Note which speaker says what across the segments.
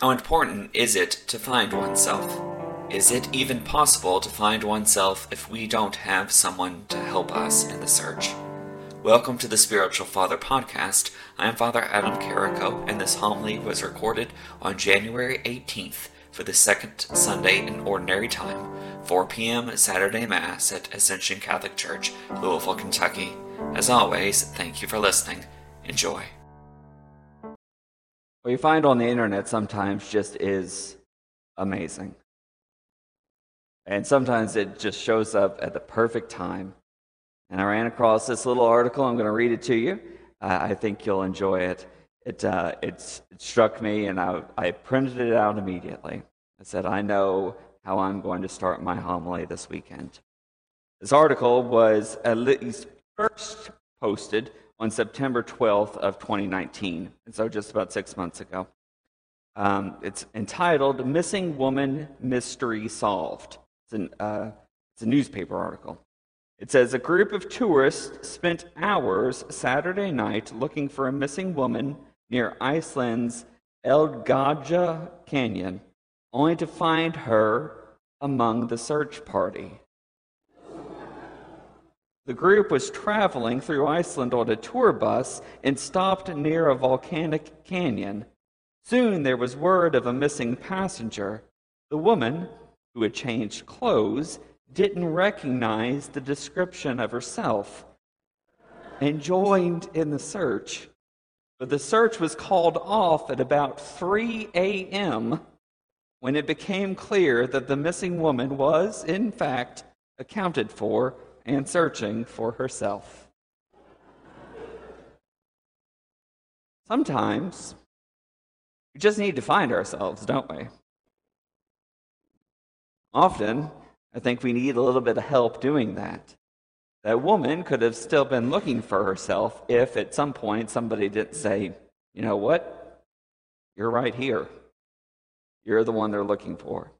Speaker 1: How important is it to find oneself? Is it even possible to find oneself if we don't have someone to help us in the search? Welcome to the Spiritual Father podcast. I am Father Adam Carrico, and this homily was recorded on January 18th for the second Sunday in Ordinary Time, 4 p.m. Saturday Mass at Ascension Catholic Church, Louisville, Kentucky. As always, thank you for listening. Enjoy.
Speaker 2: What you find on the internet sometimes just is amazing. And sometimes it just shows up at the perfect time. And I ran across this little article. I'm going to read it to you. Uh, I think you'll enjoy it. It, uh, it struck me, and I, I printed it out immediately. I said, I know how I'm going to start my homily this weekend. This article was at least first posted on September 12th of 2019, and so just about six months ago. Um, it's entitled "Missing Woman Mystery Solved." It's, an, uh, it's a newspaper article. It says a group of tourists spent hours Saturday night looking for a missing woman near Iceland's Eldgjá Canyon, only to find her among the search party. The group was traveling through Iceland on a tour bus and stopped near a volcanic canyon. Soon there was word of a missing passenger. The woman, who had changed clothes, didn't recognize the description of herself and joined in the search. But the search was called off at about 3 a.m. when it became clear that the missing woman was, in fact, accounted for and searching for herself. Sometimes we just need to find ourselves, don't we? Often, I think we need a little bit of help doing that. That woman could have still been looking for herself if at some point somebody didn't say, you know what? You're right here. You're the one they're looking for.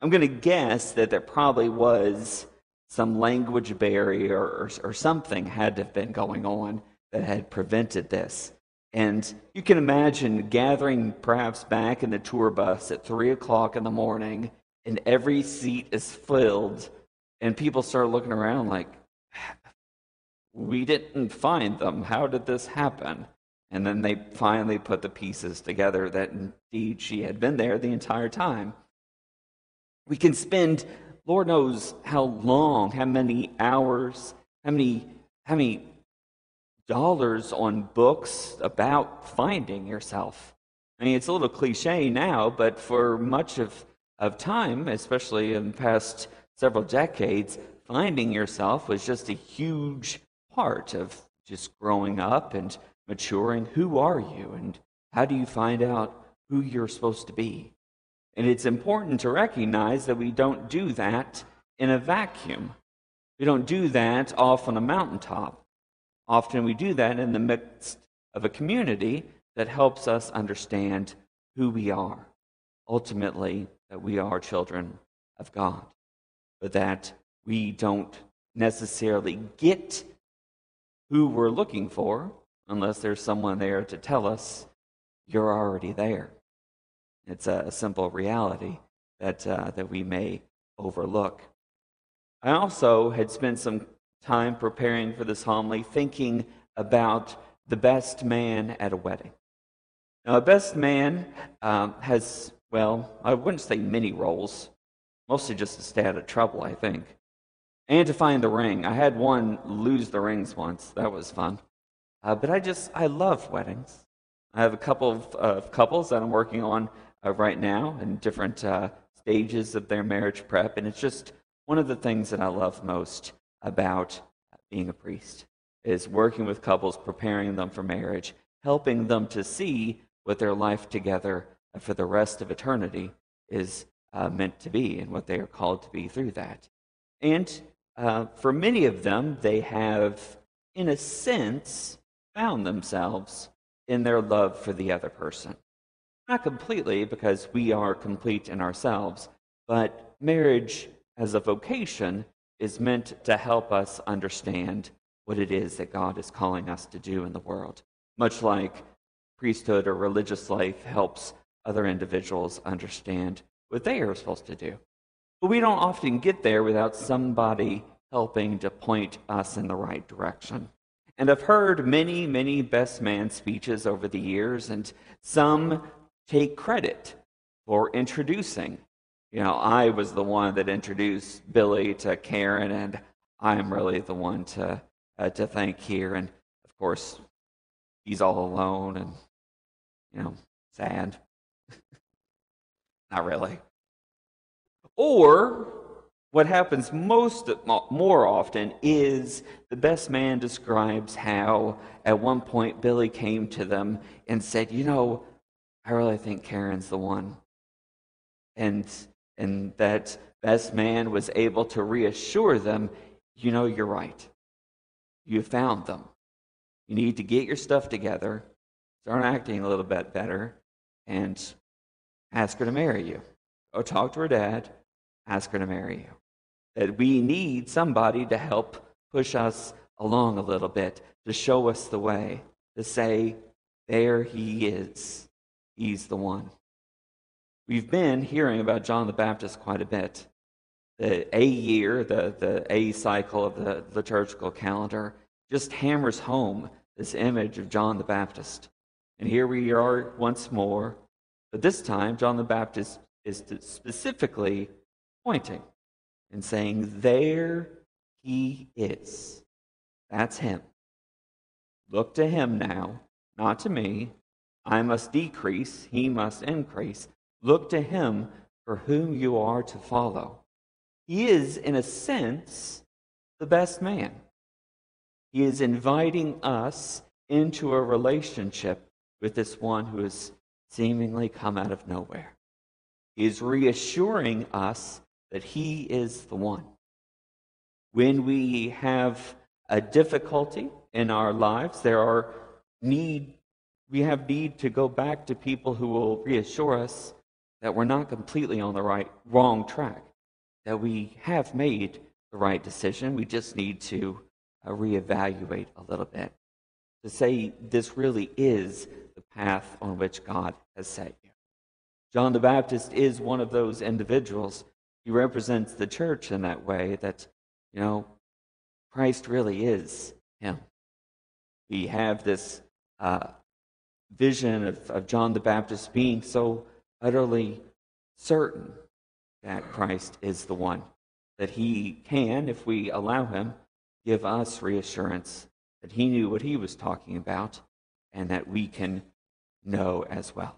Speaker 2: I'm going to guess that there probably was some language barrier or, or something had to have been going on that had prevented this. And you can imagine gathering perhaps back in the tour bus at three o'clock in the morning, and every seat is filled, and people start looking around like, we didn't find them. How did this happen? And then they finally put the pieces together that indeed she had been there the entire time. We can spend Lord knows how long, how many hours, how many, how many dollars on books about finding yourself. I mean, it's a little cliche now, but for much of, of time, especially in the past several decades, finding yourself was just a huge part of just growing up and maturing. Who are you? And how do you find out who you're supposed to be? And it's important to recognize that we don't do that in a vacuum. We don't do that off on a mountaintop. Often we do that in the midst of a community that helps us understand who we are. Ultimately, that we are children of God, but that we don't necessarily get who we're looking for unless there's someone there to tell us you're already there. It's a, simple reality that, uh, that we may overlook. I also had spent some time preparing for this homily thinking about the best man at a wedding. Now, a best man um, has, well, I wouldn't say many roles, mostly just to stay out of trouble, I think, and to find the ring. I had one lose the rings once. That was fun. Uh, but I just, I love weddings. I have a couple of uh, couples that I'm working on uh, right now in different uh, stages of their marriage prep. And it's just one of the things that I love most about being a priest is working with couples, preparing them for marriage, helping them to see what their life together for the rest of eternity is uh, meant to be and what they are called to be through that. And uh, for many of them, they have, in a sense, found themselves in their love for the other person. Not completely, because we are complete in ourselves, but marriage as a vocation is meant to help us understand what it is that God is calling us to do in the world. Much like priesthood or religious life helps other individuals understand what they are supposed to do. But we don't often get there without somebody helping to point us in the right direction. And I've heard many, many best man speeches over the years, and some take credit for introducing. You know, I was the one that introduced Billy to Karen, and I'm really the one to uh, to thank here. And of course, he's all alone and you know sad. Not really. Or what happens most more often is the best man describes how at one point Billy came to them and said, "You know, I really think Karen's the one." And and that best man was able to reassure them, "You know, you're right. You found them. You need to get your stuff together, start acting a little bit better, and ask her to marry you. Or talk to her dad, ask her to marry you. That we need somebody to help push us along a little bit, to show us the way, to say, there he is. He's the one. We've been hearing about John the Baptist quite a bit. The A year, the, the A cycle of the liturgical calendar, just hammers home this image of John the Baptist. And here we are once more, but this time John the Baptist is specifically pointing and saying, There he is. That's him. Look to him now, not to me. I must decrease, he must increase. Look to him for whom you are to follow. He is, in a sense, the best man. He is inviting us into a relationship with this one who has seemingly come out of nowhere. He is reassuring us that He is the one. When we have a difficulty in our lives, there are need we have need to go back to people who will reassure us that we're not completely on the right wrong track, that we have made the right decision. We just need to uh, reevaluate a little bit to say this really is the path on which God has set you. John the Baptist is one of those individuals he represents the church in that way that, you know, Christ really is him. We have this uh, vision of, of John the Baptist being so utterly certain that Christ is the one, that he can, if we allow him, give us reassurance that he knew what he was talking about and that we can know as well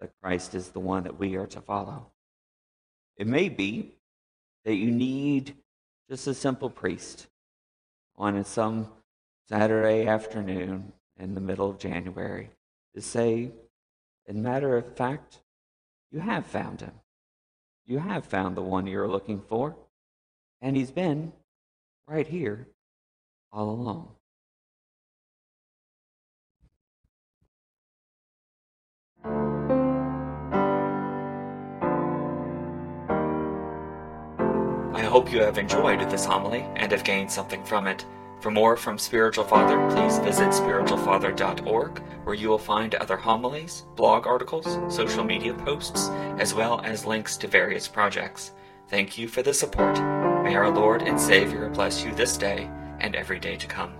Speaker 2: that Christ is the one that we are to follow. It may be that you need just a simple priest on some Saturday afternoon in the middle of January to say, in matter of fact, you have found him. You have found the one you're looking for, and he's been right here all along.
Speaker 1: I hope you have enjoyed this homily and have gained something from it. For more from Spiritual Father, please visit spiritualfather.org, where you will find other homilies, blog articles, social media posts, as well as links to various projects. Thank you for the support. May our Lord and Savior bless you this day and every day to come.